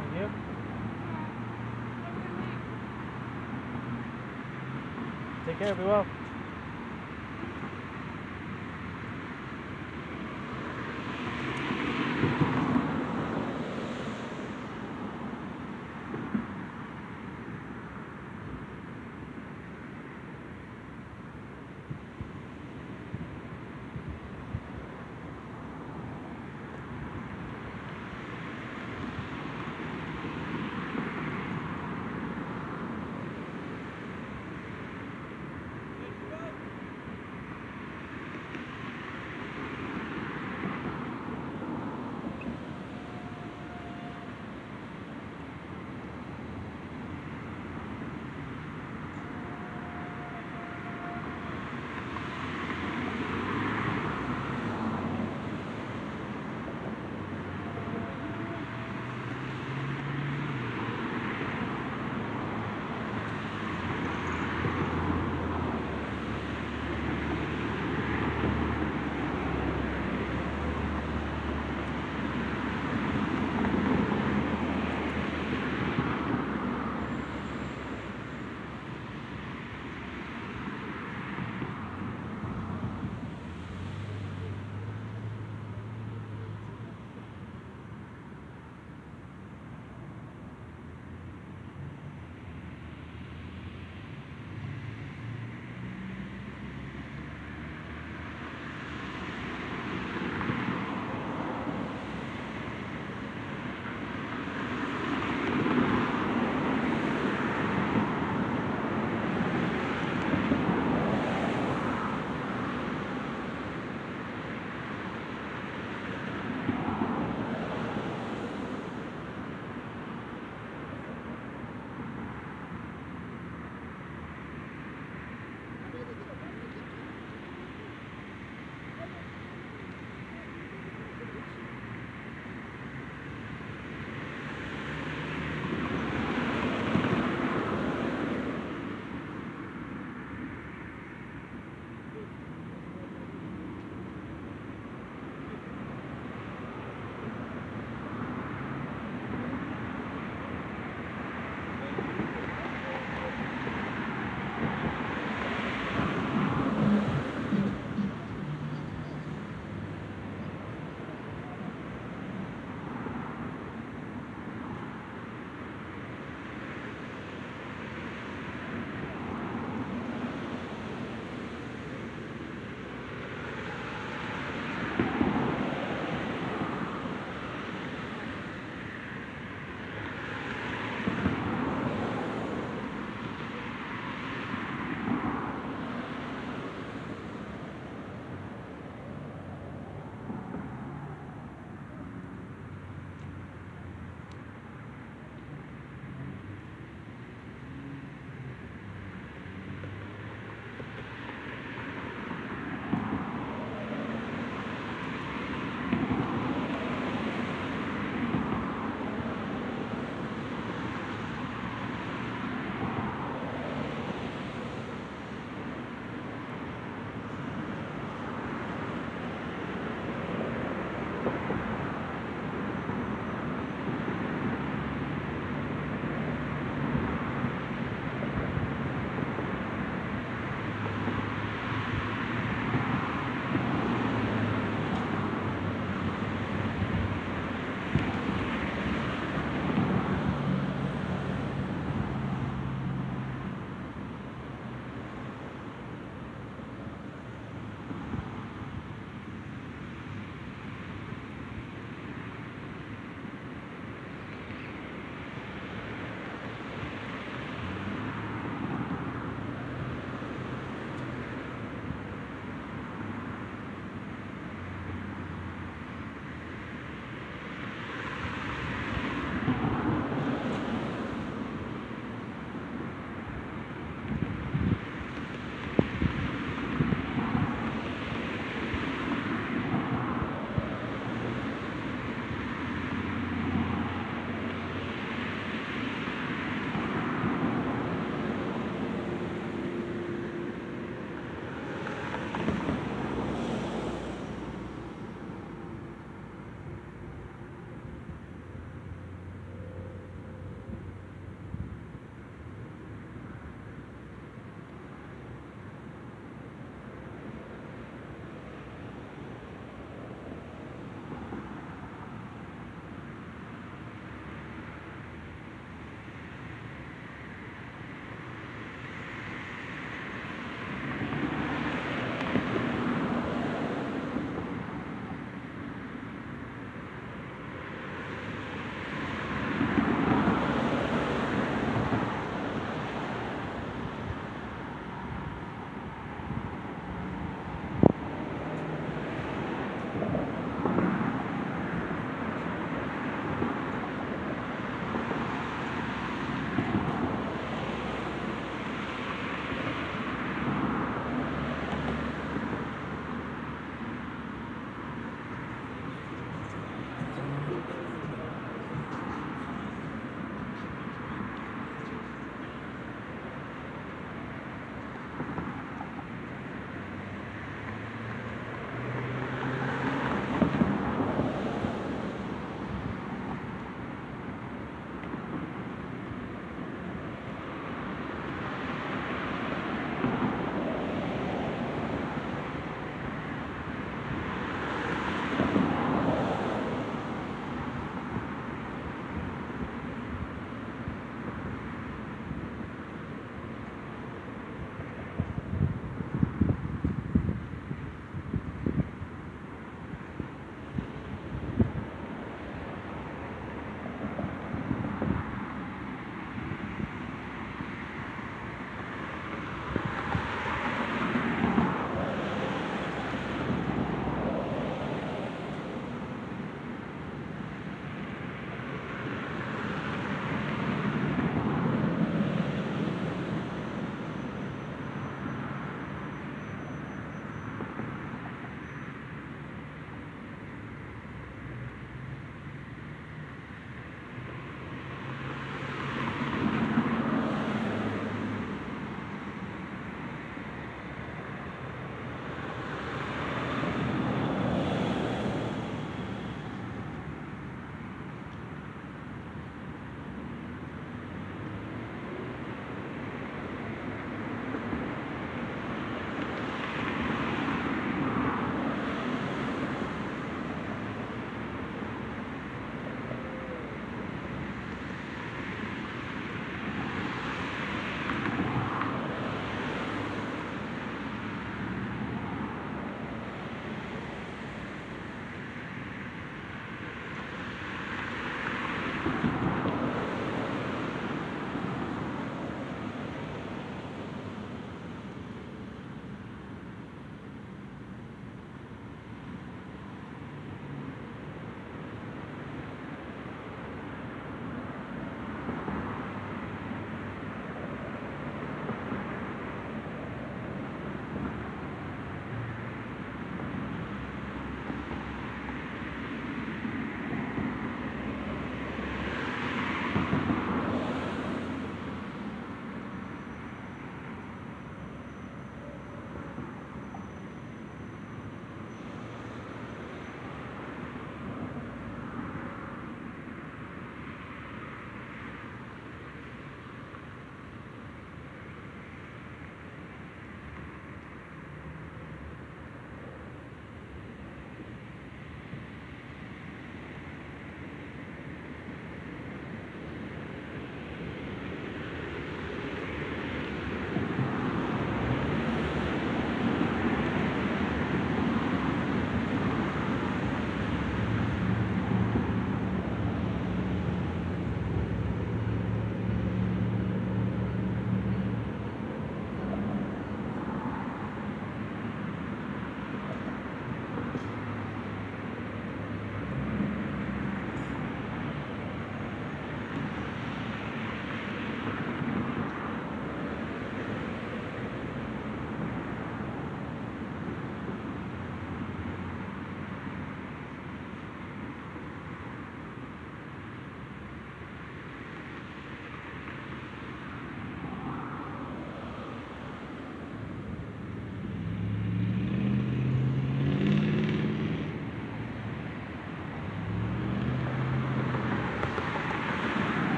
Yeah, you. Take care, be well.